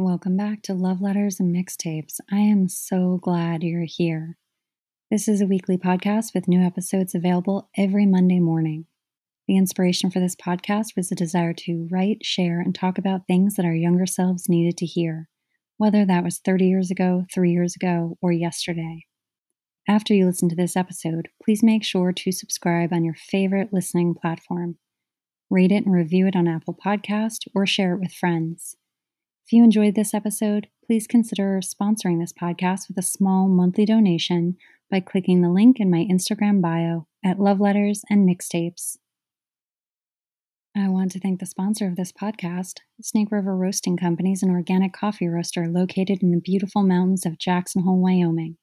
Welcome back to Love Letters and Mixtapes. I am so glad you're here. This is a weekly podcast with new episodes available every Monday morning. The inspiration for this podcast was the desire to write, share, and talk about things that our younger selves needed to hear, whether that was 30 years ago, three years ago, or yesterday. After you listen to this episode, please make sure to subscribe on your favorite listening platform. Rate it and review it on Apple Podcast or share it with friends. If you enjoyed this episode, please consider sponsoring this podcast with a small monthly donation by clicking the link in my Instagram bio at Love Letters and Mixtapes. I want to thank the sponsor of this podcast, Snake River Roasting Company is an organic coffee roaster located in the beautiful mountains of Jackson Hole, Wyoming.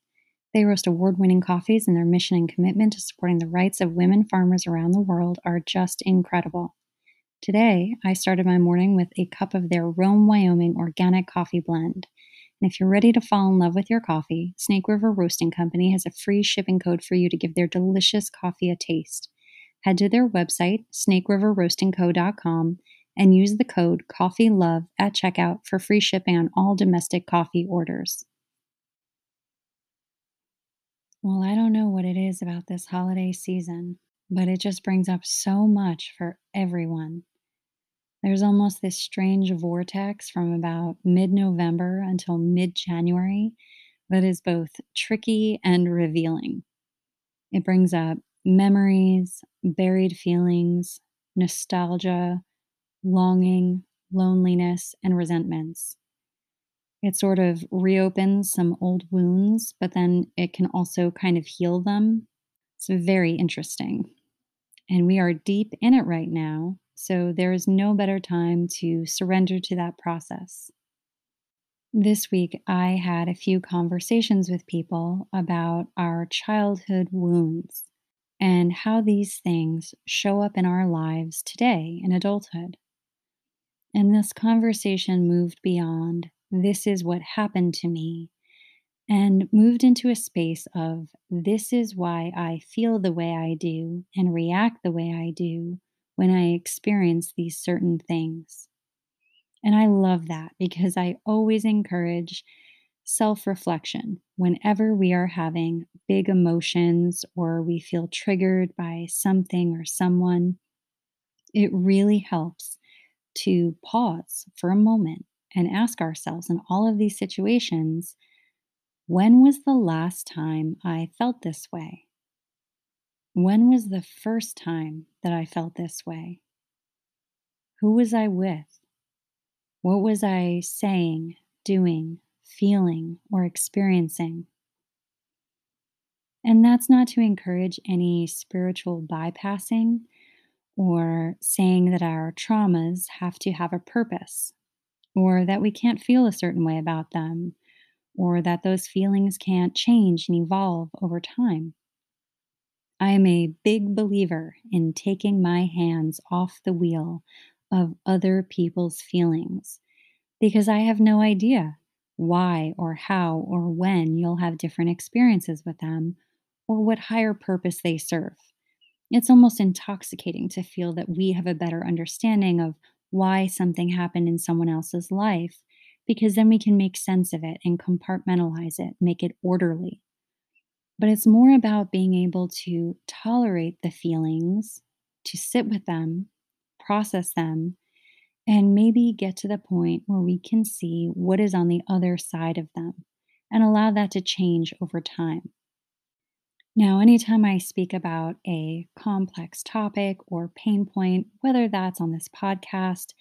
They roast award winning coffees, and their mission and commitment to supporting the rights of women farmers around the world are just incredible. Today, I started my morning with a cup of their Rome, Wyoming organic coffee blend. And if you're ready to fall in love with your coffee, Snake River Roasting Company has a free shipping code for you to give their delicious coffee a taste. Head to their website, snakeriverroastingco.com, and use the code COFFEELOVE at checkout for free shipping on all domestic coffee orders. Well, I don't know what it is about this holiday season, but it just brings up so much for everyone. There's almost this strange vortex from about mid November until mid January that is both tricky and revealing. It brings up memories, buried feelings, nostalgia, longing, loneliness, and resentments. It sort of reopens some old wounds, but then it can also kind of heal them. It's very interesting. And we are deep in it right now, so there is no better time to surrender to that process. This week, I had a few conversations with people about our childhood wounds and how these things show up in our lives today in adulthood. And this conversation moved beyond this is what happened to me and moved into a space of this is why I feel the way I do and react the way I do when I experience these certain things. And I love that because I always encourage self reflection whenever we are having big emotions or we feel triggered by something or someone. It really helps to pause for a moment and ask ourselves in all of these situations when was the last time I felt this way? When was the first time that I felt this way? Who was I with? What was I saying, doing, feeling, or experiencing? And that's not to encourage any spiritual bypassing or saying that our traumas have to have a purpose or that we can't feel a certain way about them or that those feelings can't change and evolve over time. I am a big believer in taking my hands off the wheel of other people's feelings because I have no idea why or how or when you'll have different experiences with them or what higher purpose they serve. It's almost intoxicating to feel that we have a better understanding of why something happened in someone else's life because then we can make sense of it and compartmentalize it, make it orderly. But it's more about being able to tolerate the feelings, to sit with them, process them, and maybe get to the point where we can see what is on the other side of them and allow that to change over time. Now, anytime I speak about a complex topic or pain point, whether that's on this podcast,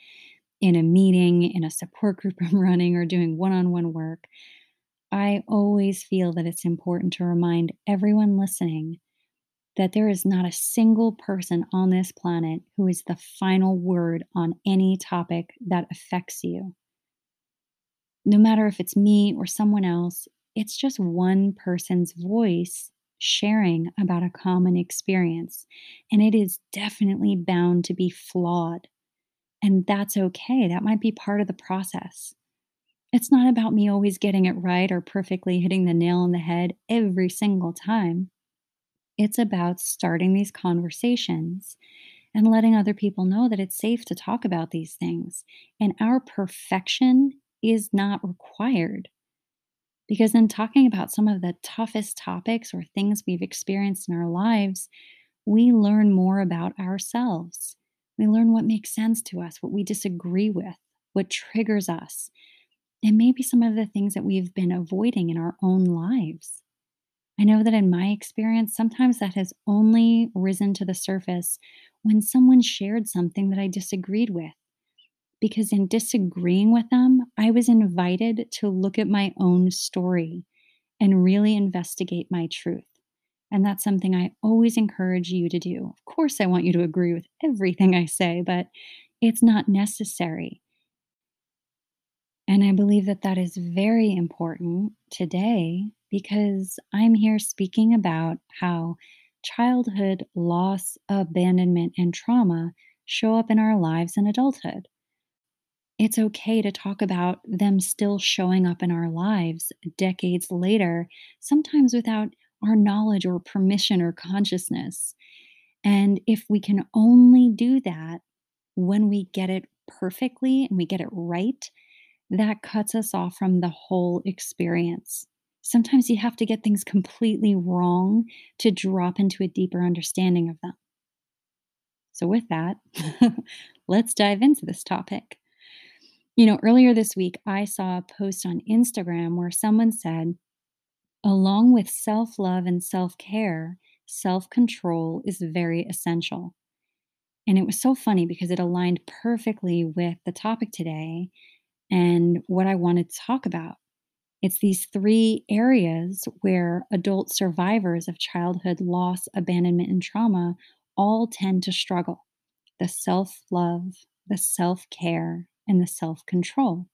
in a meeting, in a support group I'm running, or doing one on one work, I always feel that it's important to remind everyone listening that there is not a single person on this planet who is the final word on any topic that affects you. No matter if it's me or someone else, it's just one person's voice sharing about a common experience, and it is definitely bound to be flawed. And that's okay. That might be part of the process. It's not about me always getting it right or perfectly hitting the nail on the head every single time. It's about starting these conversations and letting other people know that it's safe to talk about these things. And our perfection is not required. Because in talking about some of the toughest topics or things we've experienced in our lives, we learn more about ourselves. We learn what makes sense to us, what we disagree with, what triggers us, and maybe some of the things that we've been avoiding in our own lives. I know that in my experience, sometimes that has only risen to the surface when someone shared something that I disagreed with. Because in disagreeing with them, I was invited to look at my own story and really investigate my truth. And that's something I always encourage you to do. Of course, I want you to agree with everything I say, but it's not necessary. And I believe that that is very important today because I'm here speaking about how childhood loss, abandonment, and trauma show up in our lives in adulthood. It's okay to talk about them still showing up in our lives decades later, sometimes without our knowledge or permission or consciousness. And if we can only do that when we get it perfectly and we get it right, that cuts us off from the whole experience. Sometimes you have to get things completely wrong to drop into a deeper understanding of them. So, with that, let's dive into this topic. You know, earlier this week, I saw a post on Instagram where someone said, along with self love and self care, self control is very essential. And it was so funny because it aligned perfectly with the topic today and what I wanted to talk about. It's these three areas where adult survivors of childhood loss, abandonment, and trauma all tend to struggle the self love, the self care, and the self control.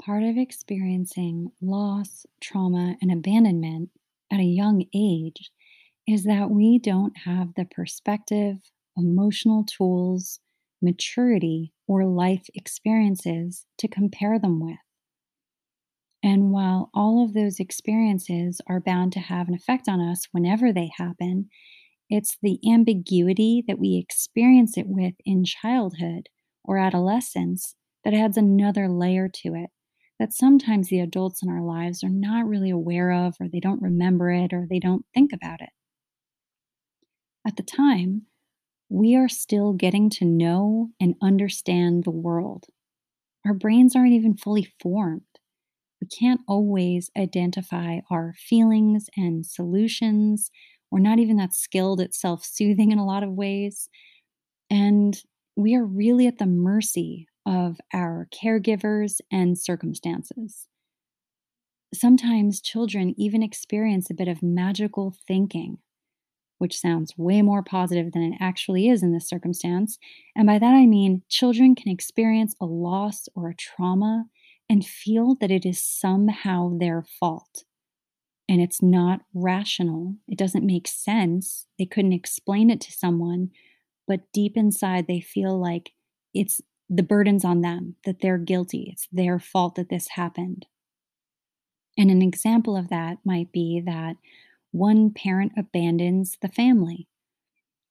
Part of experiencing loss, trauma, and abandonment at a young age is that we don't have the perspective, emotional tools, maturity, or life experiences to compare them with. And while all of those experiences are bound to have an effect on us whenever they happen, it's the ambiguity that we experience it with in childhood or adolescence that adds another layer to it that sometimes the adults in our lives are not really aware of, or they don't remember it, or they don't think about it. At the time, we are still getting to know and understand the world. Our brains aren't even fully formed. We can't always identify our feelings and solutions. We're not even that skilled at self soothing in a lot of ways. And we are really at the mercy of our caregivers and circumstances. Sometimes children even experience a bit of magical thinking which sounds way more positive than it actually is in this circumstance. And by that I mean children can experience a loss or a trauma and feel that it is somehow their fault. And it's not rational. It doesn't make sense. They couldn't explain it to someone, but deep inside they feel like it's the burden's on them, that they're guilty. It's their fault that this happened. And an example of that might be that one parent abandons the family,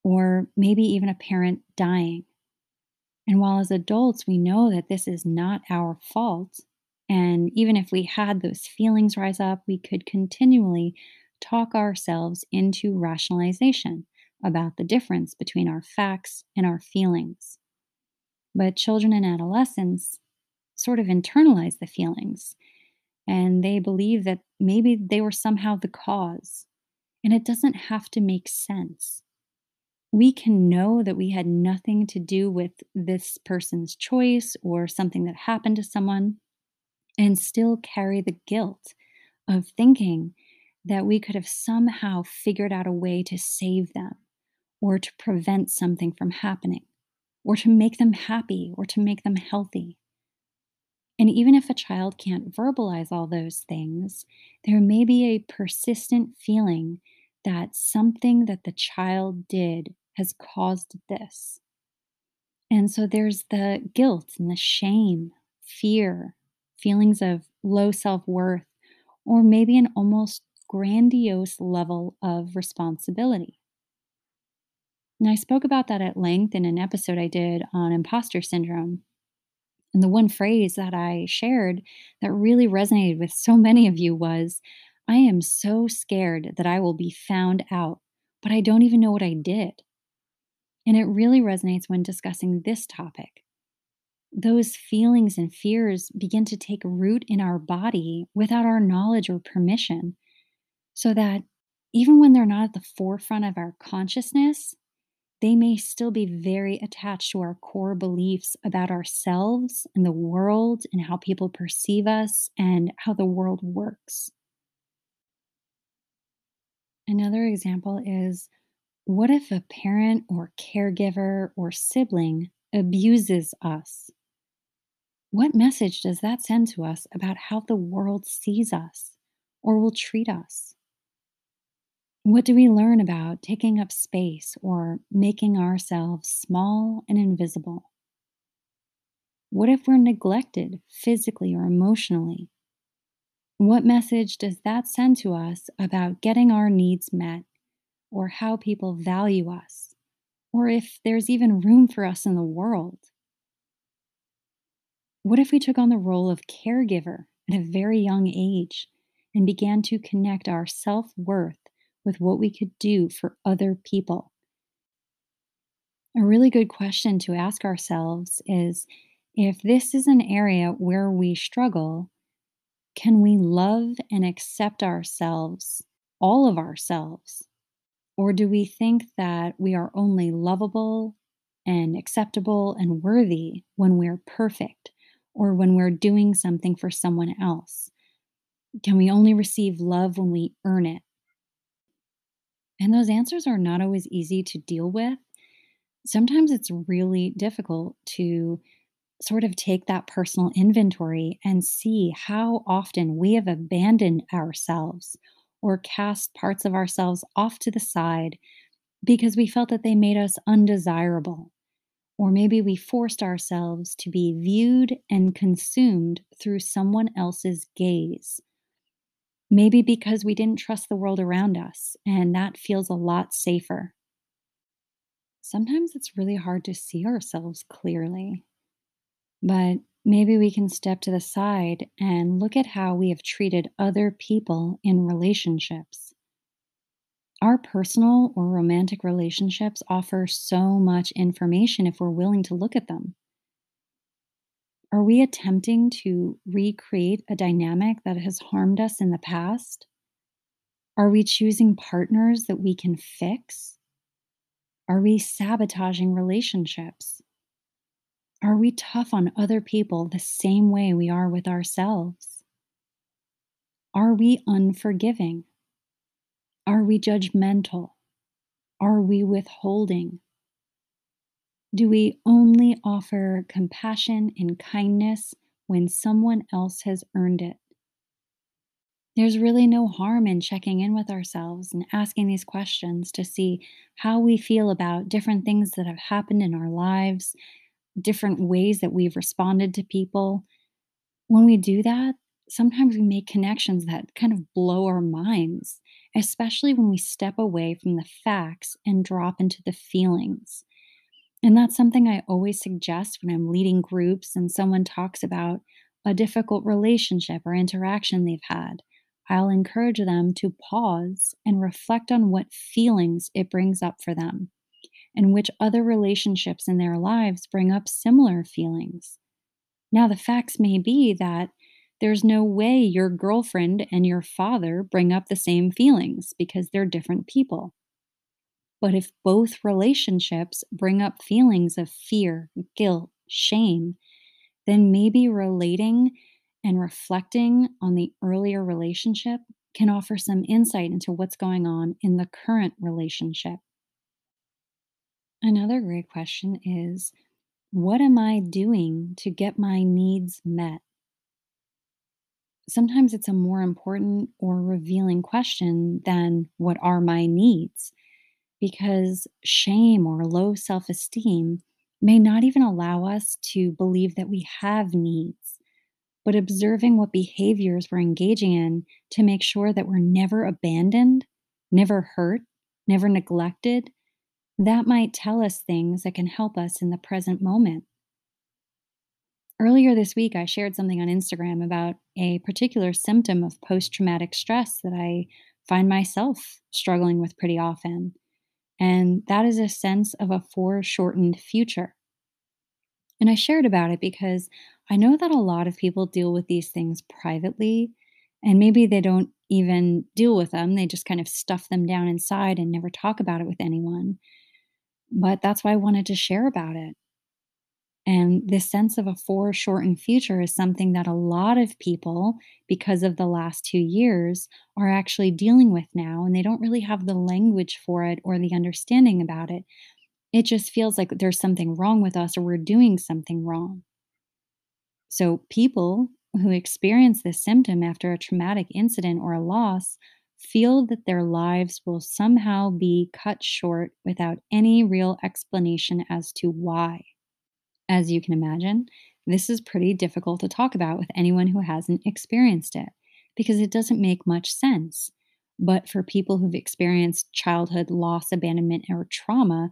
or maybe even a parent dying. And while as adults we know that this is not our fault, and even if we had those feelings rise up, we could continually talk ourselves into rationalization about the difference between our facts and our feelings. But children and adolescents sort of internalize the feelings and they believe that maybe they were somehow the cause and it doesn't have to make sense. We can know that we had nothing to do with this person's choice or something that happened to someone, and still carry the guilt of thinking that we could have somehow figured out a way to save them or to prevent something from happening or to make them happy or to make them healthy. And even if a child can't verbalize all those things, there may be a persistent feeling that something that the child did has caused this. And so there's the guilt and the shame, fear, feelings of low self worth, or maybe an almost grandiose level of responsibility. And I spoke about that at length in an episode I did on imposter syndrome. And the one phrase that I shared that really resonated with so many of you was, I am so scared that I will be found out, but I don't even know what I did. And it really resonates when discussing this topic. Those feelings and fears begin to take root in our body without our knowledge or permission, so that even when they're not at the forefront of our consciousness, they may still be very attached to our core beliefs about ourselves and the world and how people perceive us and how the world works. Another example is what if a parent or caregiver or sibling abuses us? What message does that send to us about how the world sees us or will treat us? What do we learn about taking up space or making ourselves small and invisible? What if we're neglected physically or emotionally? What message does that send to us about getting our needs met or how people value us or if there's even room for us in the world? What if we took on the role of caregiver at a very young age and began to connect our self worth with what we could do for other people. A really good question to ask ourselves is if this is an area where we struggle, can we love and accept ourselves, all of ourselves? Or do we think that we are only lovable and acceptable and worthy when we're perfect or when we're doing something for someone else? Can we only receive love when we earn it? And those answers are not always easy to deal with. Sometimes it's really difficult to sort of take that personal inventory and see how often we have abandoned ourselves or cast parts of ourselves off to the side because we felt that they made us undesirable. Or maybe we forced ourselves to be viewed and consumed through someone else's gaze. Maybe because we didn't trust the world around us, and that feels a lot safer. Sometimes it's really hard to see ourselves clearly, but maybe we can step to the side and look at how we have treated other people in relationships. Our personal or romantic relationships offer so much information if we're willing to look at them. Are we attempting to recreate a dynamic that has harmed us in the past? Are we choosing partners that we can fix? Are we sabotaging relationships? Are we tough on other people the same way we are with ourselves? Are we unforgiving? Are we judgmental? Are we withholding? Do we only offer compassion and kindness when someone else has earned it? There's really no harm in checking in with ourselves and asking these questions to see how we feel about different things that have happened in our lives, different ways that we've responded to people. When we do that, sometimes we make connections that kind of blow our minds, especially when we step away from the facts and drop into the feelings. And that's something I always suggest when I'm leading groups and someone talks about a difficult relationship or interaction they've had. I'll encourage them to pause and reflect on what feelings it brings up for them and which other relationships in their lives bring up similar feelings. Now, the facts may be that there's no way your girlfriend and your father bring up the same feelings because they're different people. But if both relationships bring up feelings of fear, guilt, shame, then maybe relating and reflecting on the earlier relationship can offer some insight into what's going on in the current relationship. Another great question is What am I doing to get my needs met? Sometimes it's a more important or revealing question than what are my needs? Because shame or low self esteem may not even allow us to believe that we have needs. But observing what behaviors we're engaging in to make sure that we're never abandoned, never hurt, never neglected, that might tell us things that can help us in the present moment. Earlier this week, I shared something on Instagram about a particular symptom of post traumatic stress that I find myself struggling with pretty often. And that is a sense of a foreshortened future. And I shared about it because I know that a lot of people deal with these things privately, and maybe they don't even deal with them. They just kind of stuff them down inside and never talk about it with anyone. But that's why I wanted to share about it. And this sense of a foreshortened future is something that a lot of people, because of the last two years, are actually dealing with now. And they don't really have the language for it or the understanding about it. It just feels like there's something wrong with us or we're doing something wrong. So, people who experience this symptom after a traumatic incident or a loss feel that their lives will somehow be cut short without any real explanation as to why. As you can imagine, this is pretty difficult to talk about with anyone who hasn't experienced it because it doesn't make much sense. But for people who've experienced childhood loss, abandonment, or trauma,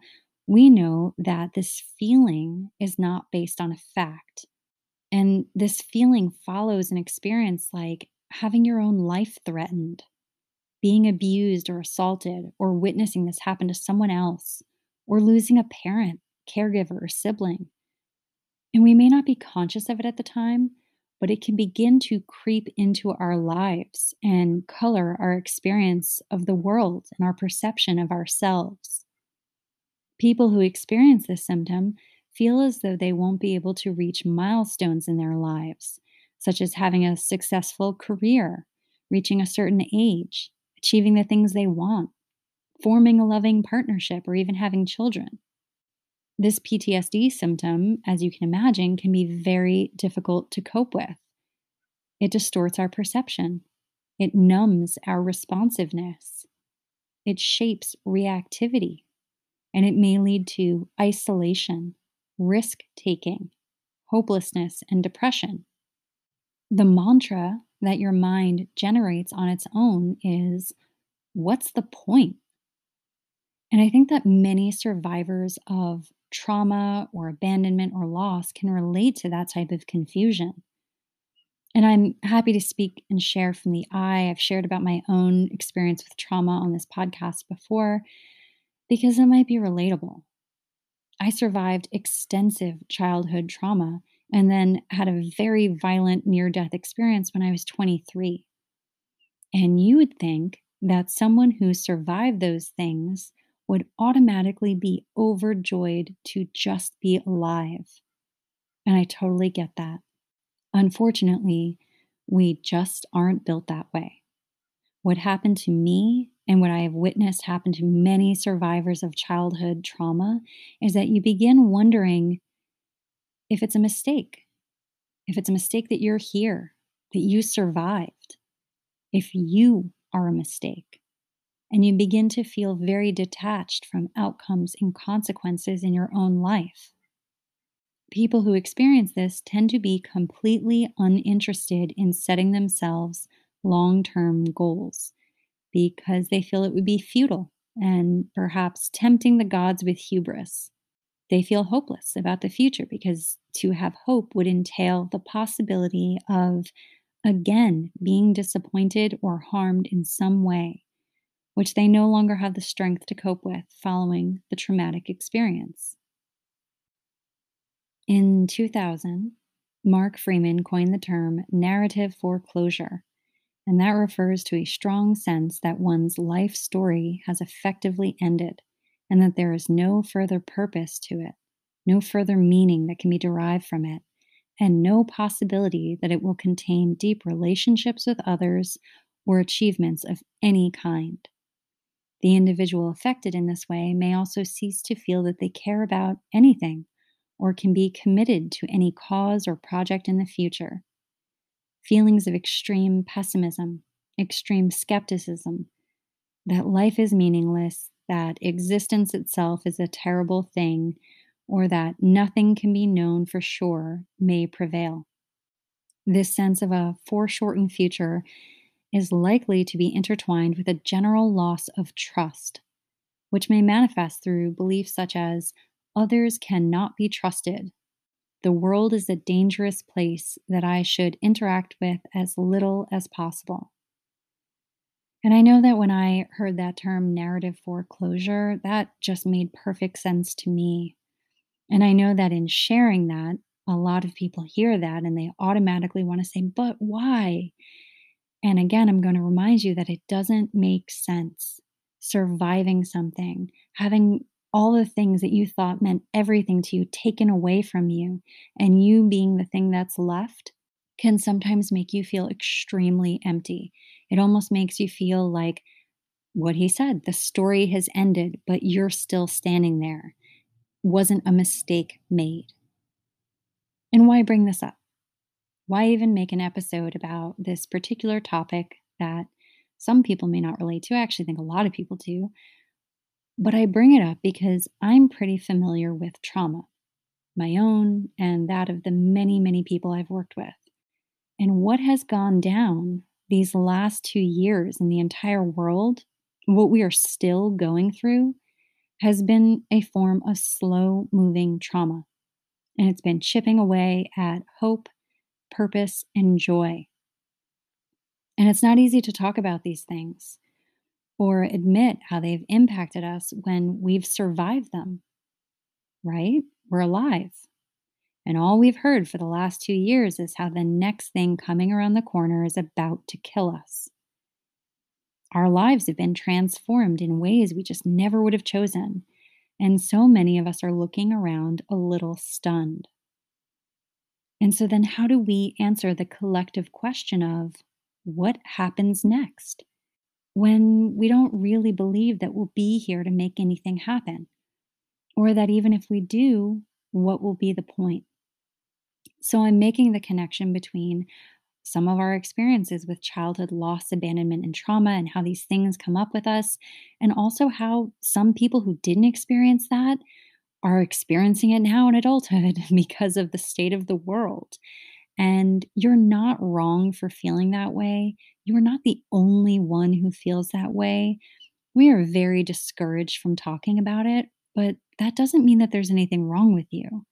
we know that this feeling is not based on a fact. And this feeling follows an experience like having your own life threatened, being abused or assaulted, or witnessing this happen to someone else, or losing a parent, caregiver, or sibling. And we may not be conscious of it at the time, but it can begin to creep into our lives and color our experience of the world and our perception of ourselves. People who experience this symptom feel as though they won't be able to reach milestones in their lives, such as having a successful career, reaching a certain age, achieving the things they want, forming a loving partnership, or even having children. This PTSD symptom, as you can imagine, can be very difficult to cope with. It distorts our perception, it numbs our responsiveness, it shapes reactivity, and it may lead to isolation, risk taking, hopelessness, and depression. The mantra that your mind generates on its own is what's the point? And I think that many survivors of trauma or abandonment or loss can relate to that type of confusion. And I'm happy to speak and share from the I. I've shared about my own experience with trauma on this podcast before because it might be relatable. I survived extensive childhood trauma and then had a very violent near death experience when I was 23. And you would think that someone who survived those things would automatically be overjoyed to just be alive. And I totally get that. Unfortunately, we just aren't built that way. What happened to me and what I have witnessed happen to many survivors of childhood trauma is that you begin wondering if it's a mistake, if it's a mistake that you're here, that you survived, if you are a mistake. And you begin to feel very detached from outcomes and consequences in your own life. People who experience this tend to be completely uninterested in setting themselves long term goals because they feel it would be futile and perhaps tempting the gods with hubris. They feel hopeless about the future because to have hope would entail the possibility of again being disappointed or harmed in some way, which they no longer have the strength to cope with following the traumatic experience. In 2000, Mark Freeman coined the term narrative foreclosure and that refers to a strong sense that one's life story has effectively ended and that there is no further purpose to it, no further meaning that can be derived from it, and no possibility that it will contain deep relationships with others or achievements of any kind. The individual affected in this way may also cease to feel that they care about anything or can be committed to any cause or project in the future feelings of extreme pessimism, extreme skepticism, that life is meaningless, that existence itself is a terrible thing, or that nothing can be known for sure may prevail. This sense of a foreshortened future is likely to be intertwined with a general loss of trust, which may manifest through beliefs such as others cannot be trusted, The world is a dangerous place that I should interact with as little as possible. And I know that when I heard that term narrative foreclosure, that just made perfect sense to me. And I know that in sharing that, a lot of people hear that and they automatically want to say, but why? And again, I'm going to remind you that it doesn't make sense surviving something, having all the things that you thought meant everything to you taken away from you, and you being the thing that's left can sometimes make you feel extremely empty. It almost makes you feel like what he said the story has ended, but you're still standing there. Wasn't a mistake made. And why bring this up? Why even make an episode about this particular topic that some people may not relate to? I actually think a lot of people do. But I bring it up because I'm pretty familiar with trauma, my own and that of the many, many people I've worked with. And what has gone down these last two years in the entire world, what we are still going through, has been a form of slow moving trauma. And it's been chipping away at hope, purpose, and joy. And it's not easy to talk about these things or admit how they've impacted us when we've survived them, right? We're alive. And all we've heard for the last two years is how the next thing coming around the corner is about to kill us. Our lives have been transformed in ways we just never would have chosen. And so many of us are looking around a little stunned. And so, then how do we answer the collective question of what happens next? when we don't really believe that we'll be here to make anything happen. Or that even if we do, what will be the point? So I'm making the connection between some of our experiences with childhood loss, abandonment, and trauma, and how these things come up with us, and also how some people who didn't experience that are experiencing it now in adulthood because of the state of the world. And you're not wrong for feeling that way. You're not the only one who feels that way. We are very discouraged from talking about it, but that doesn't mean that there's anything wrong with you.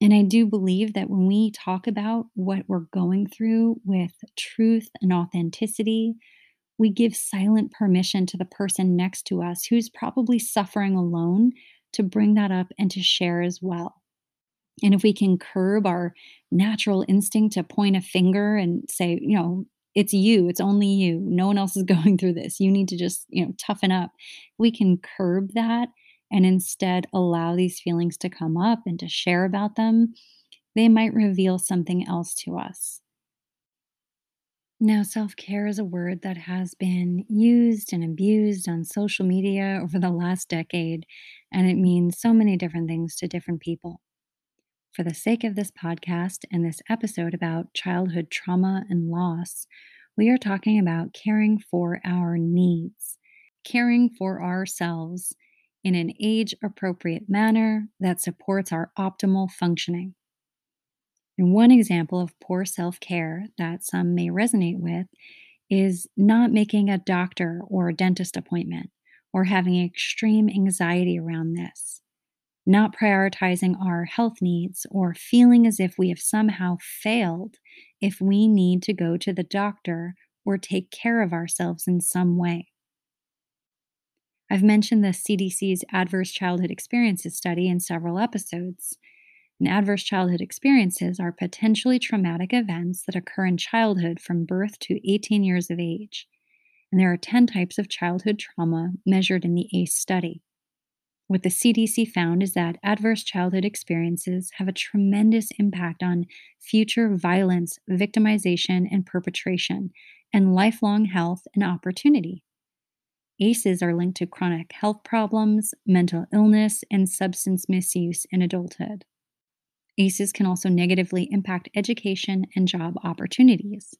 And I do believe that when we talk about what we're going through with truth and authenticity, we give silent permission to the person next to us who's probably suffering alone to bring that up and to share as well. And if we can curb our natural instinct to point a finger and say, you know, it's you, it's only you, no one else is going through this. You need to just, you know, toughen up. We can curb that and instead allow these feelings to come up and to share about them. They might reveal something else to us. Now, self care is a word that has been used and abused on social media over the last decade, and it means so many different things to different people. For the sake of this podcast and this episode about childhood trauma and loss, we are talking about caring for our needs, caring for ourselves in an age appropriate manner that supports our optimal functioning. And one example of poor self care that some may resonate with is not making a doctor or a dentist appointment or having extreme anxiety around this not prioritizing our health needs, or feeling as if we have somehow failed if we need to go to the doctor or take care of ourselves in some way. I've mentioned the CDC's Adverse Childhood Experiences study in several episodes. And adverse childhood experiences are potentially traumatic events that occur in childhood from birth to 18 years of age. And there are 10 types of childhood trauma measured in the ACE study. What the CDC found is that adverse childhood experiences have a tremendous impact on future violence, victimization, and perpetration, and lifelong health and opportunity. ACEs are linked to chronic health problems, mental illness, and substance misuse in adulthood. ACEs can also negatively impact education and job opportunities.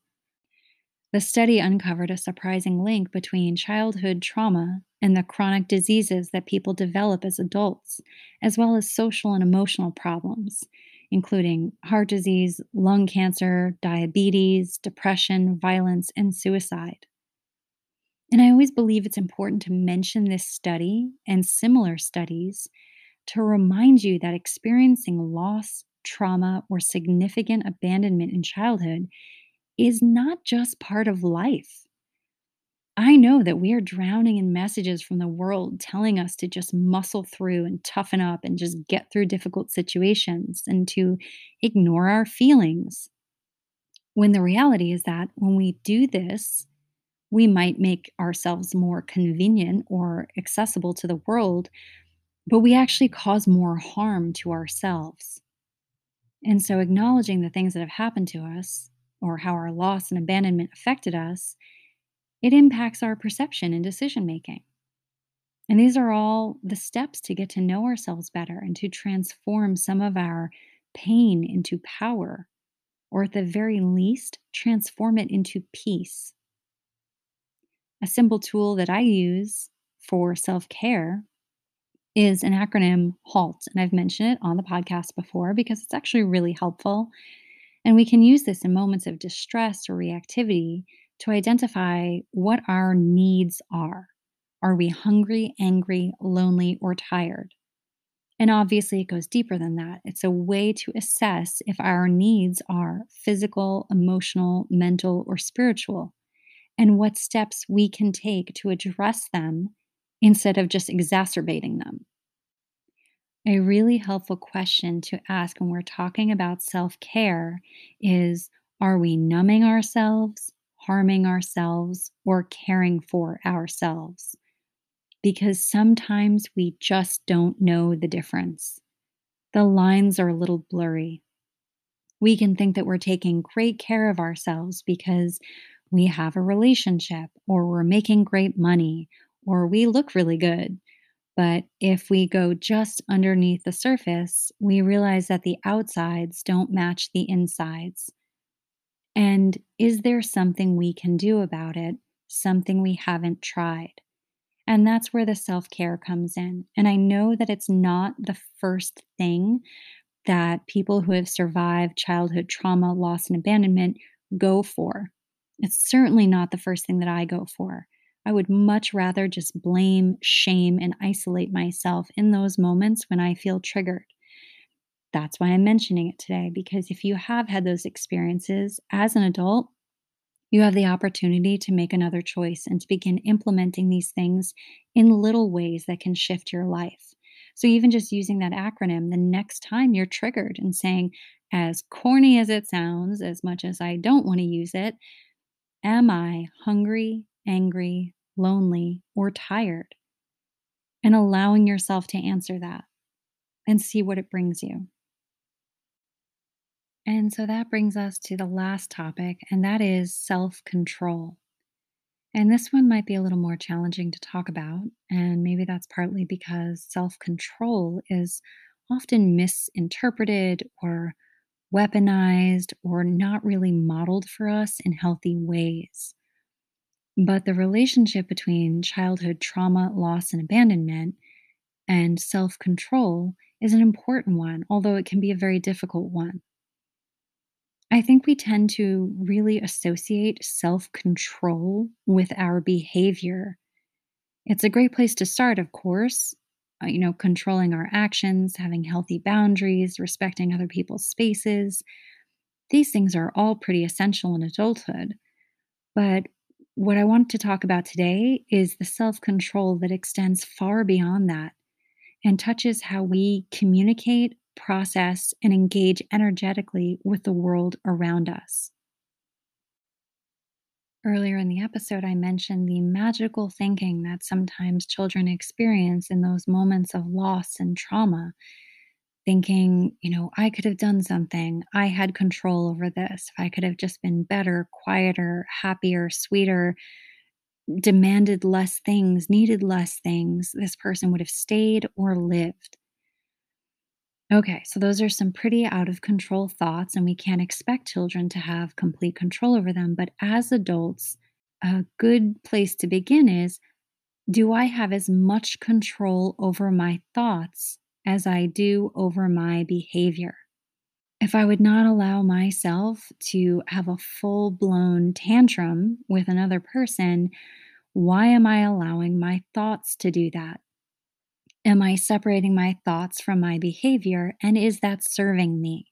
The study uncovered a surprising link between childhood trauma and the chronic diseases that people develop as adults, as well as social and emotional problems, including heart disease, lung cancer, diabetes, depression, violence, and suicide. And I always believe it's important to mention this study and similar studies to remind you that experiencing loss, trauma, or significant abandonment in childhood is not just part of life. I know that we are drowning in messages from the world telling us to just muscle through and toughen up and just get through difficult situations and to ignore our feelings. When the reality is that when we do this, we might make ourselves more convenient or accessible to the world, but we actually cause more harm to ourselves. And so, acknowledging the things that have happened to us or how our loss and abandonment affected us, it impacts our perception and decision making. And these are all the steps to get to know ourselves better and to transform some of our pain into power, or at the very least, transform it into peace. A simple tool that I use for self care is an acronym HALT. And I've mentioned it on the podcast before because it's actually really helpful. And we can use this in moments of distress or reactivity to identify what our needs are. Are we hungry, angry, lonely, or tired? And obviously, it goes deeper than that. It's a way to assess if our needs are physical, emotional, mental, or spiritual, and what steps we can take to address them instead of just exacerbating them. A really helpful question to ask when we're talking about self care is Are we numbing ourselves? harming ourselves or caring for ourselves. Because sometimes we just don't know the difference. The lines are a little blurry. We can think that we're taking great care of ourselves because we have a relationship, or we're making great money, or we look really good. But if we go just underneath the surface, we realize that the outsides don't match the insides. And is there something we can do about it? Something we haven't tried? And that's where the self care comes in. And I know that it's not the first thing that people who have survived childhood trauma, loss, and abandonment go for. It's certainly not the first thing that I go for. I would much rather just blame, shame, and isolate myself in those moments when I feel triggered. That's why I'm mentioning it today, because if you have had those experiences as an adult, you have the opportunity to make another choice and to begin implementing these things in little ways that can shift your life. So, even just using that acronym, the next time you're triggered and saying, as corny as it sounds, as much as I don't want to use it, am I hungry, angry, lonely, or tired? And allowing yourself to answer that and see what it brings you. And so that brings us to the last topic, and that is self control. And this one might be a little more challenging to talk about. And maybe that's partly because self control is often misinterpreted or weaponized or not really modeled for us in healthy ways. But the relationship between childhood trauma, loss, and abandonment and self control is an important one, although it can be a very difficult one. I think we tend to really associate self control with our behavior. It's a great place to start, of course, uh, you know, controlling our actions, having healthy boundaries, respecting other people's spaces. These things are all pretty essential in adulthood. But what I want to talk about today is the self control that extends far beyond that and touches how we communicate process, and engage energetically with the world around us. Earlier in the episode, I mentioned the magical thinking that sometimes children experience in those moments of loss and trauma. Thinking, you know, I could have done something. I had control over this. If I could have just been better, quieter, happier, sweeter, demanded less things, needed less things, this person would have stayed or lived. Okay, so those are some pretty out of control thoughts, and we can't expect children to have complete control over them. But as adults, a good place to begin is do I have as much control over my thoughts as I do over my behavior? If I would not allow myself to have a full blown tantrum with another person, why am I allowing my thoughts to do that? Am I separating my thoughts from my behavior? And is that serving me?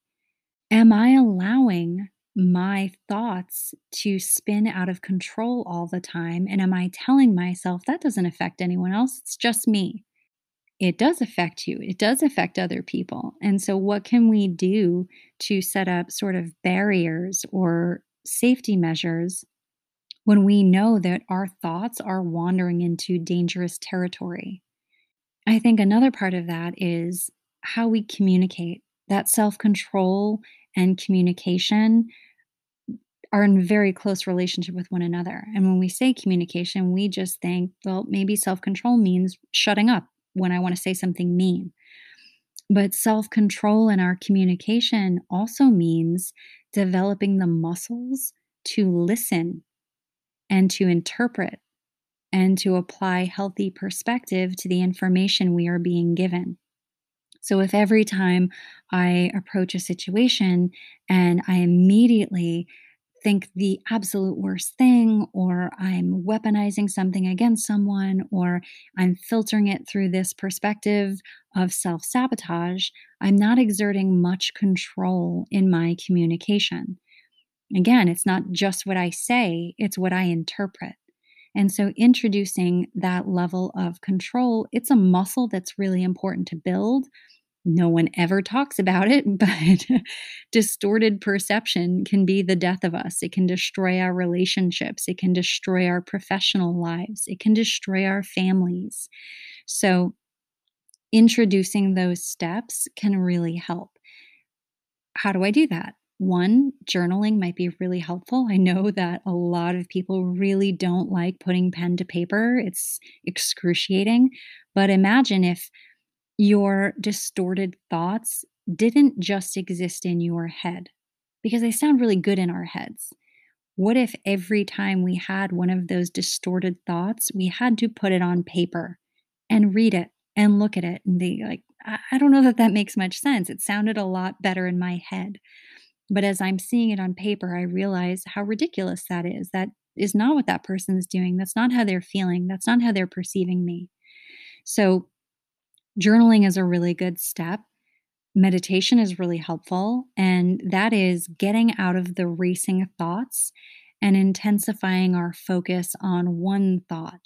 Am I allowing my thoughts to spin out of control all the time? And am I telling myself that doesn't affect anyone else? It's just me. It does affect you, it does affect other people. And so, what can we do to set up sort of barriers or safety measures when we know that our thoughts are wandering into dangerous territory? I think another part of that is how we communicate. That self control and communication are in very close relationship with one another. And when we say communication, we just think, well, maybe self control means shutting up when I want to say something mean. But self control in our communication also means developing the muscles to listen and to interpret and to apply healthy perspective to the information we are being given. So, if every time I approach a situation and I immediately think the absolute worst thing, or I'm weaponizing something against someone, or I'm filtering it through this perspective of self sabotage, I'm not exerting much control in my communication. Again, it's not just what I say, it's what I interpret. And so introducing that level of control, it's a muscle that's really important to build. No one ever talks about it, but distorted perception can be the death of us. It can destroy our relationships. It can destroy our professional lives. It can destroy our families. So, introducing those steps can really help. How do I do that? One, journaling might be really helpful. I know that a lot of people really don't like putting pen to paper, it's excruciating. But imagine if your distorted thoughts didn't just exist in your head, because they sound really good in our heads. What if every time we had one of those distorted thoughts, we had to put it on paper and read it and look at it and be like, I don't know that that makes much sense. It sounded a lot better in my head. But as I'm seeing it on paper, I realize how ridiculous that is. That is not what that person is doing. That's not how they're feeling. That's not how they're perceiving me. So, journaling is a really good step. Meditation is really helpful. And that is getting out of the racing thoughts and intensifying our focus on one thought.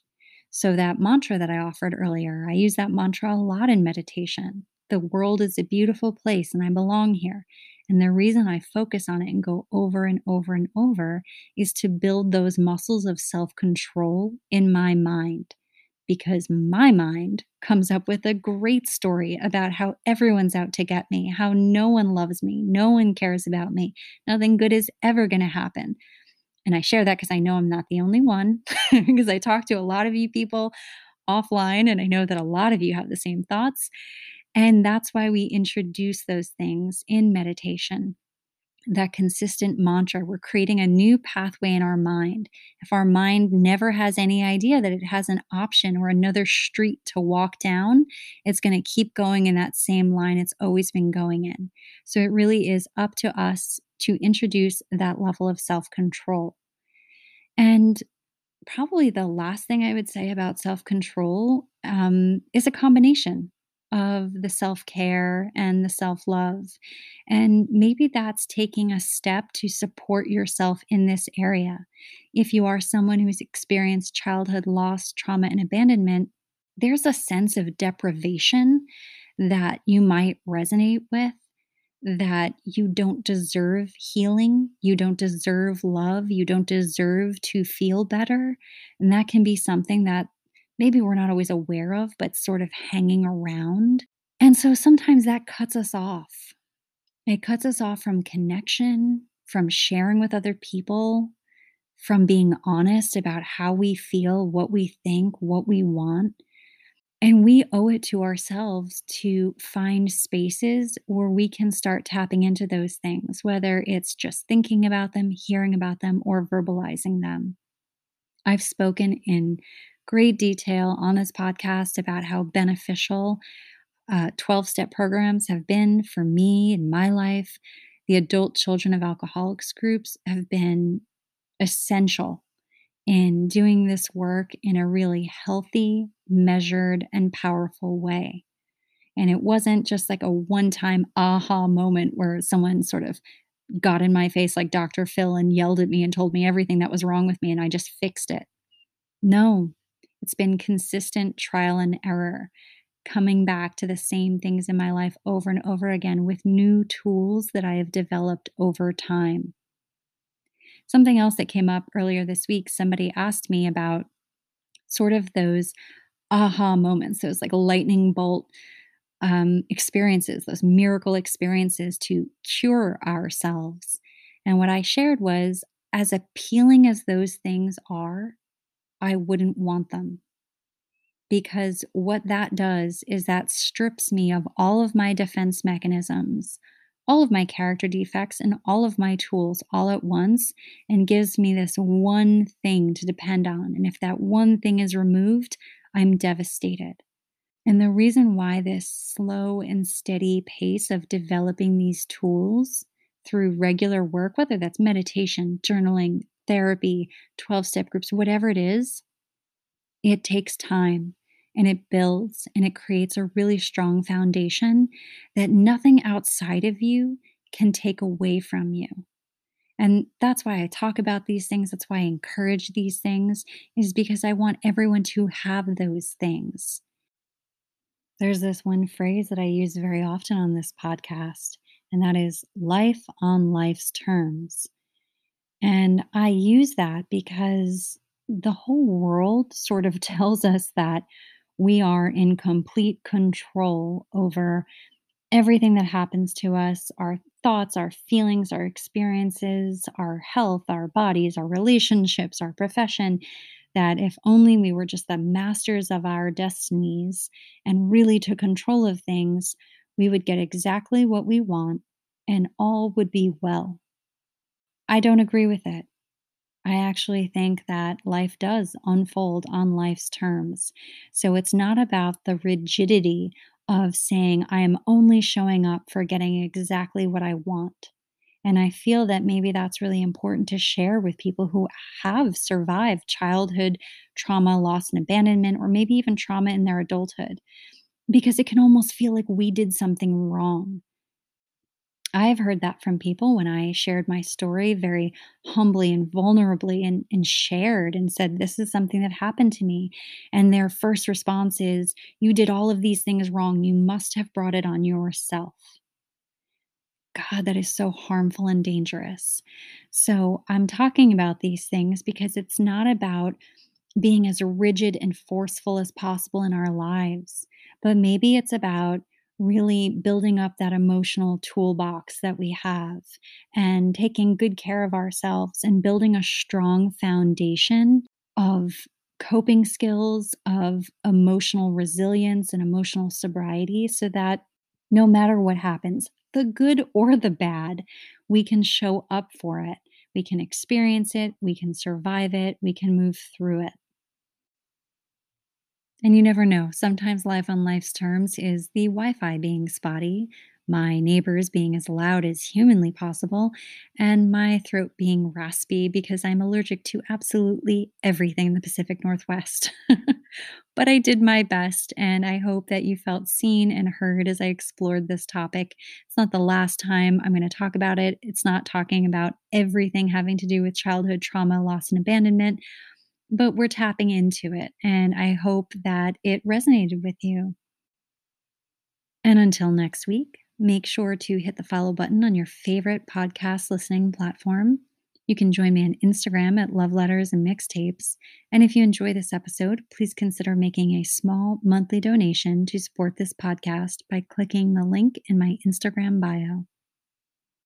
So, that mantra that I offered earlier, I use that mantra a lot in meditation. The world is a beautiful place and I belong here. And the reason I focus on it and go over and over and over is to build those muscles of self control in my mind. Because my mind comes up with a great story about how everyone's out to get me, how no one loves me, no one cares about me, nothing good is ever going to happen. And I share that because I know I'm not the only one, because I talk to a lot of you people offline, and I know that a lot of you have the same thoughts. And that's why we introduce those things in meditation. That consistent mantra, we're creating a new pathway in our mind. If our mind never has any idea that it has an option or another street to walk down, it's going to keep going in that same line it's always been going in. So it really is up to us to introduce that level of self control. And probably the last thing I would say about self control um, is a combination of the self care and the self love. And maybe that's taking a step to support yourself in this area. If you are someone who's experienced childhood loss, trauma, and abandonment, there's a sense of deprivation that you might resonate with. That you don't deserve healing, you don't deserve love, you don't deserve to feel better. And that can be something that maybe we're not always aware of, but sort of hanging around. And so sometimes that cuts us off. It cuts us off from connection, from sharing with other people, from being honest about how we feel, what we think, what we want. And we owe it to ourselves to find spaces where we can start tapping into those things, whether it's just thinking about them, hearing about them, or verbalizing them. I've spoken in great detail on this podcast about how beneficial 12 uh, step programs have been for me in my life. The adult children of alcoholics groups have been essential in doing this work in a really healthy, measured, and powerful way. And it wasn't just like a one time aha moment where someone sort of got in my face like Dr. Phil and yelled at me and told me everything that was wrong with me and I just fixed it. No, it's been consistent trial and error, coming back to the same things in my life over and over again with new tools that I have developed over time. Something else that came up earlier this week, somebody asked me about sort of those aha moments, those like lightning bolt um, experiences, those miracle experiences to cure ourselves. And what I shared was as appealing as those things are, I wouldn't want them. Because what that does is that strips me of all of my defense mechanisms, all of my character defects, and all of my tools all at once, and gives me this one thing to depend on. And if that one thing is removed, I'm devastated. And the reason why this slow and steady pace of developing these tools through regular work, whether that's meditation, journaling, therapy, 12 step groups, whatever it is, it takes time and it builds and it creates a really strong foundation that nothing outside of you can take away from you. And that's why I talk about these things. That's why I encourage these things, is because I want everyone to have those things. There's this one phrase that I use very often on this podcast, and that is life on life's terms. And I use that because the whole world sort of tells us that we are in complete control over everything that happens to us our thoughts, our feelings, our experiences, our health, our bodies, our relationships, our profession that if only we were just the masters of our destinies and really took control of things, we would get exactly what we want and all would be well. I don't agree with it. I actually think that life does unfold on life's terms. So it's not about the rigidity of saying, I am only showing up for getting exactly what I want. And I feel that maybe that's really important to share with people who have survived childhood trauma, loss, and abandonment, or maybe even trauma in their adulthood, because it can almost feel like we did something wrong. I've heard that from people when I shared my story very humbly and vulnerably and, and shared and said, This is something that happened to me. And their first response is, You did all of these things wrong. You must have brought it on yourself. God, that is so harmful and dangerous. So, I'm talking about these things because it's not about being as rigid and forceful as possible in our lives, but maybe it's about really building up that emotional toolbox that we have and taking good care of ourselves and building a strong foundation of coping skills, of emotional resilience and emotional sobriety so that no matter what happens, the good or the bad, we can show up for it. We can experience it, we can survive it, we can move through it. And you never know. Sometimes life on life's terms is the Wi Fi being spotty, my neighbors being as loud as humanly possible, and my throat being raspy because I'm allergic to absolutely everything in the Pacific Northwest. but I did my best, and I hope that you felt seen and heard as I explored this topic. It's not the last time I'm going to talk about it, it's not talking about everything having to do with childhood trauma, loss, and abandonment. But we're tapping into it, and I hope that it resonated with you. And until next week, make sure to hit the follow button on your favorite podcast listening platform. You can join me on Instagram at Love Letters and Mixtapes. And if you enjoy this episode, please consider making a small monthly donation to support this podcast by clicking the link in my Instagram bio.